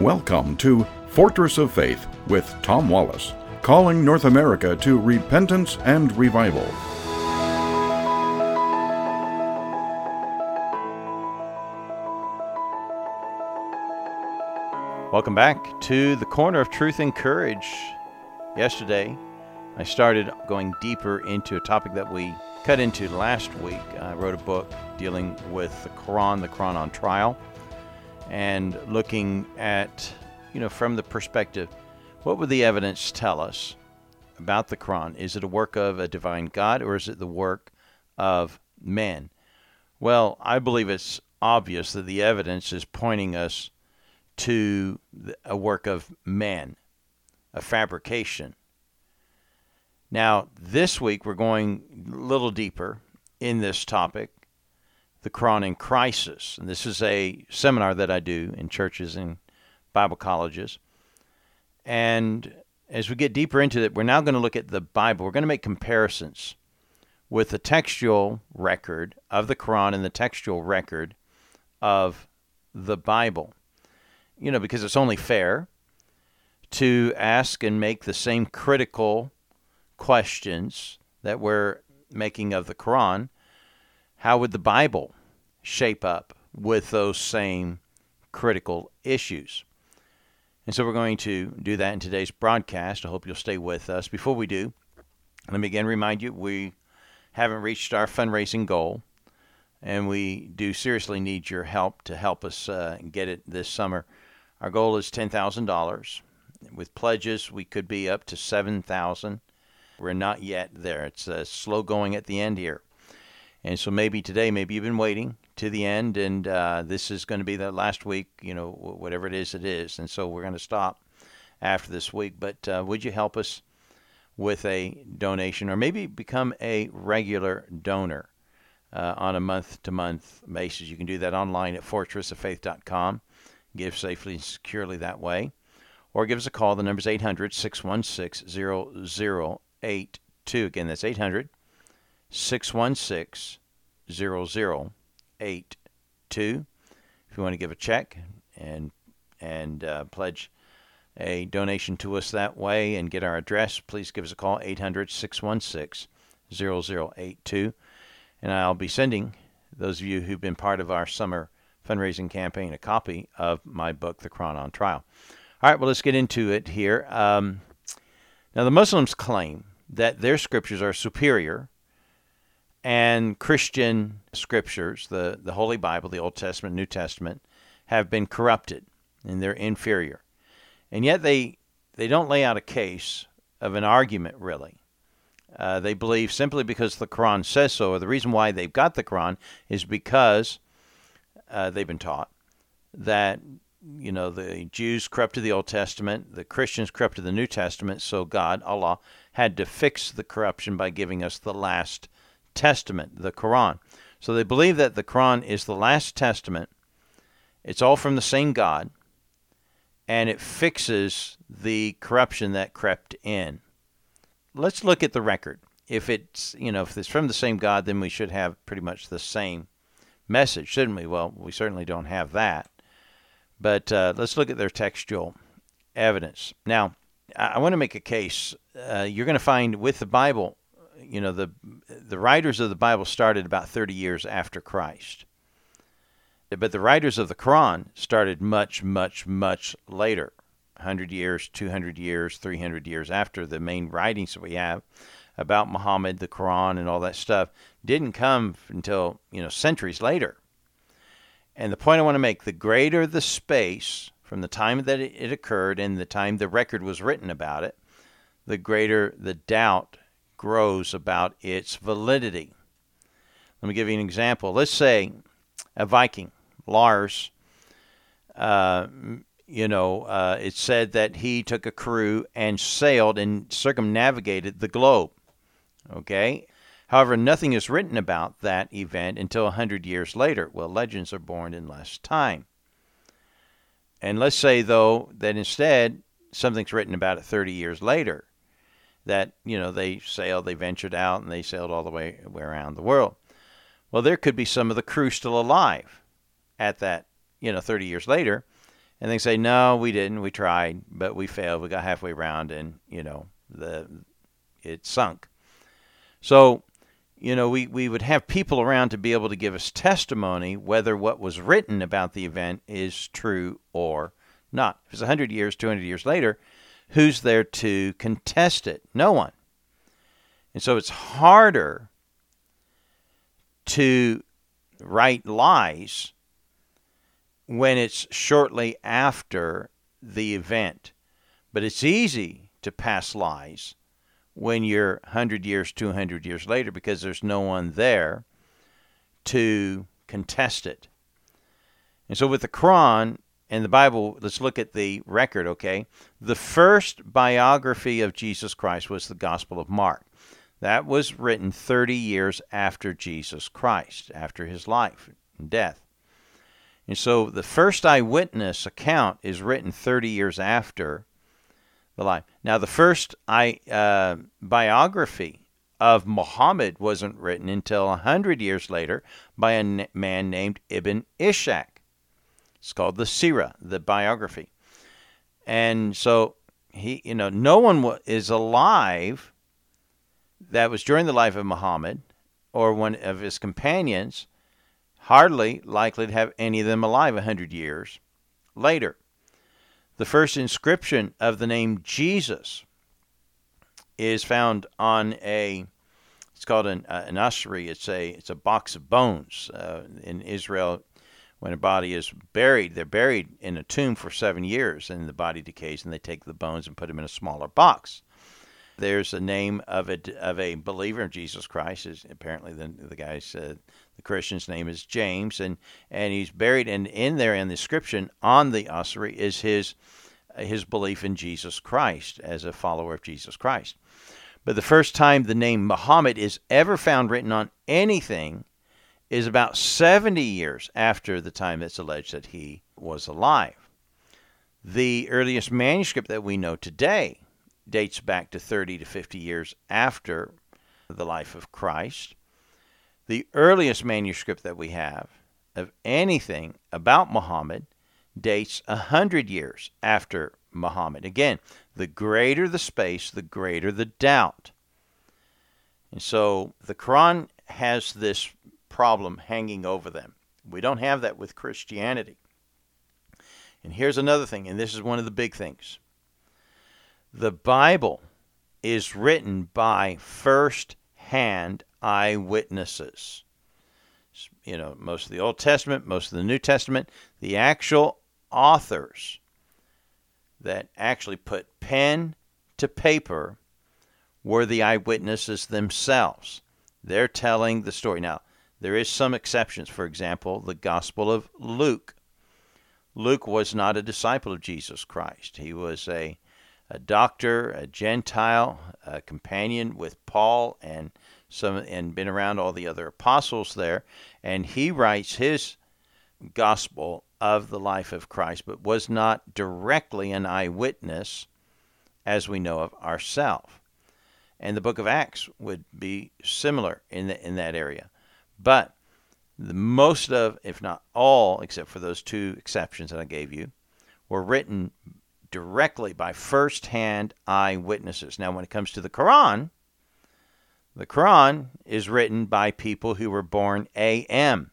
Welcome to Fortress of Faith with Tom Wallace, calling North America to repentance and revival. Welcome back to the Corner of Truth and Courage. Yesterday, I started going deeper into a topic that we cut into last week. I wrote a book dealing with the Quran, the Quran on trial and looking at, you know, from the perspective, what would the evidence tell us about the Quran? Is it a work of a divine God or is it the work of man? Well, I believe it's obvious that the evidence is pointing us to a work of man, a fabrication. Now, this week we're going a little deeper in this topic the Quran in Crisis. And this is a seminar that I do in churches and Bible colleges. And as we get deeper into it, we're now going to look at the Bible. We're going to make comparisons with the textual record of the Quran and the textual record of the Bible. You know, because it's only fair to ask and make the same critical questions that we're making of the Quran how would the Bible shape up with those same critical issues? And so we're going to do that in today's broadcast. I hope you'll stay with us. Before we do, let me again remind you we haven't reached our fundraising goal, and we do seriously need your help to help us uh, get it this summer. Our goal is $10,000. With pledges, we could be up to 7000 We're not yet there. It's uh, slow going at the end here. And so maybe today, maybe you've been waiting to the end, and uh, this is going to be the last week, you know, whatever it is, it is. And so we're going to stop after this week. But uh, would you help us with a donation or maybe become a regular donor uh, on a month to month basis? You can do that online at fortressoffaith.com. Give safely and securely that way. Or give us a call. The number is 800 616 0082. Again, that's 800 616 0082. If you want to give a check and and uh, pledge a donation to us that way and get our address, please give us a call 800 616 0082. And I'll be sending those of you who've been part of our summer fundraising campaign a copy of my book, The Quran on Trial. All right, well, let's get into it here. Um, now, the Muslims claim that their scriptures are superior and Christian scriptures, the, the Holy Bible, the Old Testament, New Testament, have been corrupted and they're inferior. And yet they, they don't lay out a case of an argument, really. Uh, they believe simply because the Quran says so, or the reason why they've got the Quran is because uh, they've been taught that you know the Jews corrupted the Old Testament, the Christians corrupted the New Testament, so God, Allah, had to fix the corruption by giving us the last Testament, the Quran. So they believe that the Quran is the last testament. It's all from the same God, and it fixes the corruption that crept in. Let's look at the record. If it's, you know, if it's from the same God, then we should have pretty much the same message, shouldn't we? Well, we certainly don't have that. But uh, let's look at their textual evidence. Now, I want to make a case. Uh, you're going to find with the Bible you know the the writers of the Bible started about 30 years after Christ. But the writers of the Quran started much much much later. 100 years, 200 years, 300 years after the main writings that we have about Muhammad, the Quran and all that stuff didn't come until, you know, centuries later. And the point I want to make, the greater the space from the time that it occurred and the time the record was written about it, the greater the doubt grows about its validity. Let me give you an example. Let's say a Viking, Lars, uh, you know, uh, it said that he took a crew and sailed and circumnavigated the globe. Okay? However, nothing is written about that event until a hundred years later. Well, legends are born in less time. And let's say, though, that instead something's written about it 30 years later that you know they sailed, they ventured out, and they sailed all the way, around the world. Well, there could be some of the crew still alive at that, you know, 30 years later, and they say, "No, we didn't. We tried, but we failed. We got halfway around, and you know, the it sunk." So, you know, we, we would have people around to be able to give us testimony whether what was written about the event is true or not. If it's 100 years, 200 years later, who's there to contest it? No one. And so it's harder to write lies when it's shortly after the event. But it's easy to pass lies when you're 100 years, 200 years later because there's no one there to contest it. And so with the Quran and the Bible, let's look at the record, okay? The first biography of Jesus Christ was the Gospel of Mark. That was written 30 years after Jesus Christ, after his life and death. And so the first eyewitness account is written 30 years after the life. Now, the first I, uh, biography of Muhammad wasn't written until 100 years later by a man named Ibn Ishaq. It's called the Sirah, the biography. And so he, you know, no one is alive that was during the life of Muhammad or one of his companions, hardly likely to have any of them alive a hundred years later. The first inscription of the name Jesus is found on a it's called an, uh, an ossuary. It's a it's a box of bones uh, in Israel. When a body is buried, they're buried in a tomb for seven years, and the body decays, and they take the bones and put them in a smaller box there's a name of a of a believer of Jesus Christ. Is apparently the the guy's uh, the Christian's name is James, and and he's buried. And in there in the inscription on the ossuary is his his belief in Jesus Christ as a follower of Jesus Christ. But the first time the name Muhammad is ever found written on anything is about 70 years after the time that's alleged that he was alive. The earliest manuscript that we know today dates back to 30 to 50 years after the life of Christ. The earliest manuscript that we have of anything about Muhammad dates 100 years after Muhammad. Again, the greater the space, the greater the doubt. And so the Quran has this problem hanging over them. We don't have that with Christianity. And here's another thing, and this is one of the big things the Bible is written by first hand eyewitnesses. You know, most of the Old Testament, most of the New Testament, the actual authors that actually put pen to paper were the eyewitnesses themselves. They're telling the story. Now, there is some exceptions. For example, the Gospel of Luke. Luke was not a disciple of Jesus Christ. He was a a doctor, a Gentile, a companion with Paul and some and been around all the other apostles there, and he writes his gospel of the life of Christ, but was not directly an eyewitness as we know of ourselves. And the book of Acts would be similar in the, in that area. But the most of, if not all, except for those two exceptions that I gave you, were written directly by first hand eyewitnesses. Now, when it comes to the Quran, the Quran is written by people who were born AM,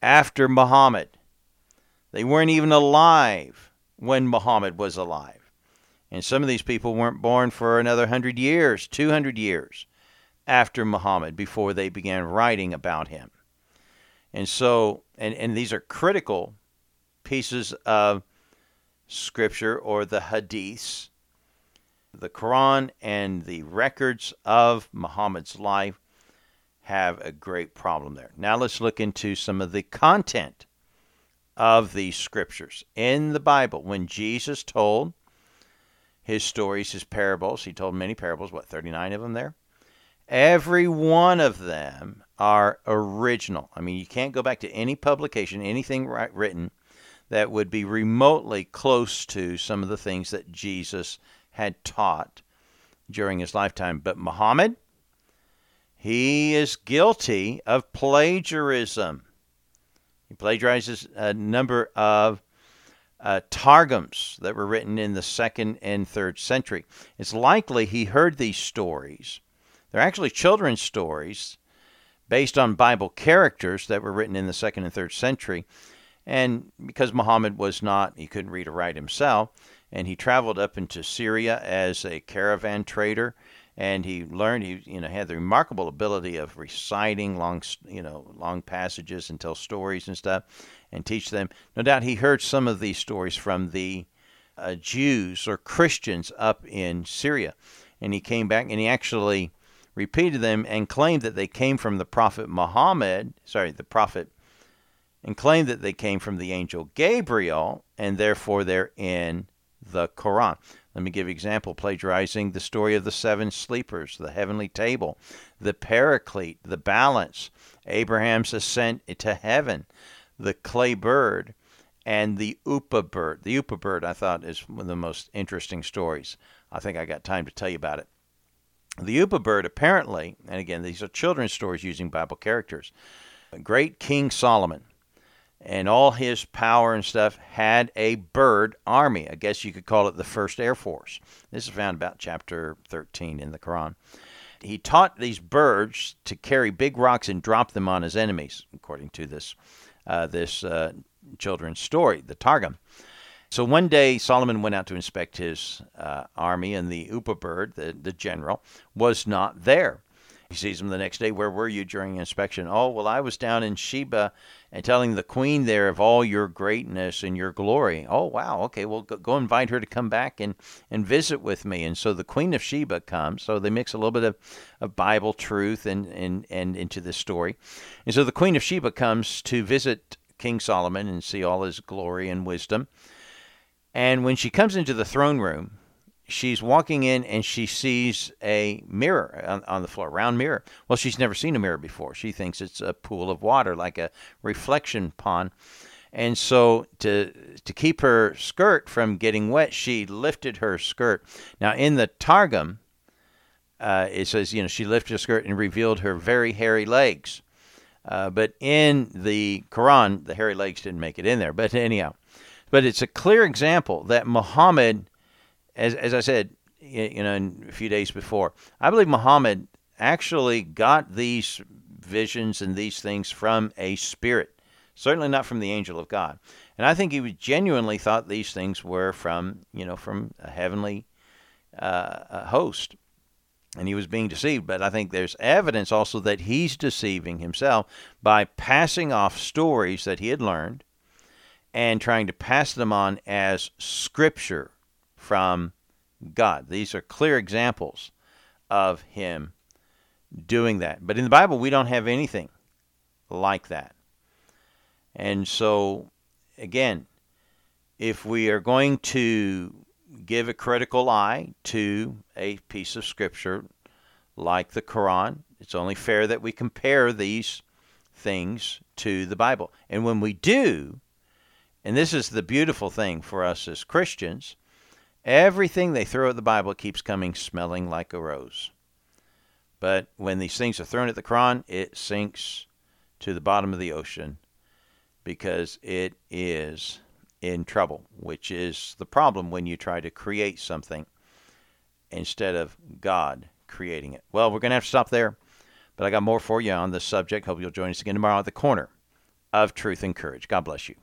after Muhammad. They weren't even alive when Muhammad was alive. And some of these people weren't born for another 100 years, 200 years after Muhammad before they began writing about him. And so, and, and these are critical pieces of scripture or the hadiths, the Quran and the records of Muhammad's life have a great problem there. Now let's look into some of the content of these scriptures. In the Bible, when Jesus told his stories, his parables, he told many parables, what, 39 of them there? Every one of them are original. I mean, you can't go back to any publication, anything written that would be remotely close to some of the things that Jesus had taught during his lifetime. But Muhammad, he is guilty of plagiarism. He plagiarizes a number of uh, targums that were written in the second and third century. It's likely he heard these stories. They're actually children's stories based on Bible characters that were written in the second and third century. And because Muhammad was not, he couldn't read or write himself, and he traveled up into Syria as a caravan trader, and he learned he you know had the remarkable ability of reciting long you know long passages and tell stories and stuff and teach them. No doubt he heard some of these stories from the uh, Jews or Christians up in Syria, and he came back and he actually repeated them and claimed that they came from the prophet Muhammad, sorry, the prophet and claimed that they came from the angel Gabriel, and therefore they're in the Quran. Let me give example plagiarizing the story of the seven sleepers, the heavenly table, the paraclete, the balance, Abraham's ascent to heaven, the clay bird, and the hoopoe bird. The hoopoe bird, I thought, is one of the most interesting stories. I think I got time to tell you about it. The hoopoe bird, apparently, and again, these are children's stories using Bible characters. Great King Solomon and all his power and stuff had a bird army. I guess you could call it the First Air Force. This is found about chapter 13 in the Quran. He taught these birds to carry big rocks and drop them on his enemies, according to this uh, this uh, children's story, the Targum. So one day Solomon went out to inspect his uh, army, and the Hoopoe bird, the, the general, was not there. He sees him the next day. Where were you during inspection? Oh, well, I was down in Sheba and telling the queen there of all your greatness and your glory. Oh, wow. Okay, well, go, go invite her to come back and, and visit with me. And so the queen of Sheba comes. So they mix a little bit of, of Bible truth and, and, and into this story. And so the queen of Sheba comes to visit King Solomon and see all his glory and wisdom. And when she comes into the throne room, she's walking in and she sees a mirror on, on, the floor, a round mirror. Well, she's never seen a mirror before. She thinks it's a pool of water, like a reflection pond. And so to to keep her skirt from getting wet, she lifted her skirt. Now in the Targum, uh, it says you know she lifted her skirt and revealed her very hairy legs. Uh, but in the Quran, the hairy legs didn't make it in there. But anyhow, but it's a clear example that Muhammad as as I said, you know, a few days before, I believe Muhammad actually got these visions and these things from a spirit, certainly not from the angel of God. And I think he genuinely thought these things were from, you know, from a heavenly uh, host. And he was being deceived. But I think there's evidence also that he's deceiving himself by passing off stories that he had learned and trying to pass them on as scripture from God. These are clear examples of him doing that. But in the Bible, we don't have anything like that. And so, again, if we are going to give a critical eye to a piece of scripture like the Quran, it's only fair that we compare these things to the Bible. And when we do, and this is the beautiful thing for us as Christians, Everything they throw at the Bible keeps coming smelling like a rose. But when these things are thrown at the Quran, it sinks to the bottom of the ocean because it is in trouble, which is the problem when you try to create something instead of God creating it. Well, we're going to have to stop there, but I got more for you on this subject. Hope you'll join us again tomorrow at the corner of truth and courage. God bless you.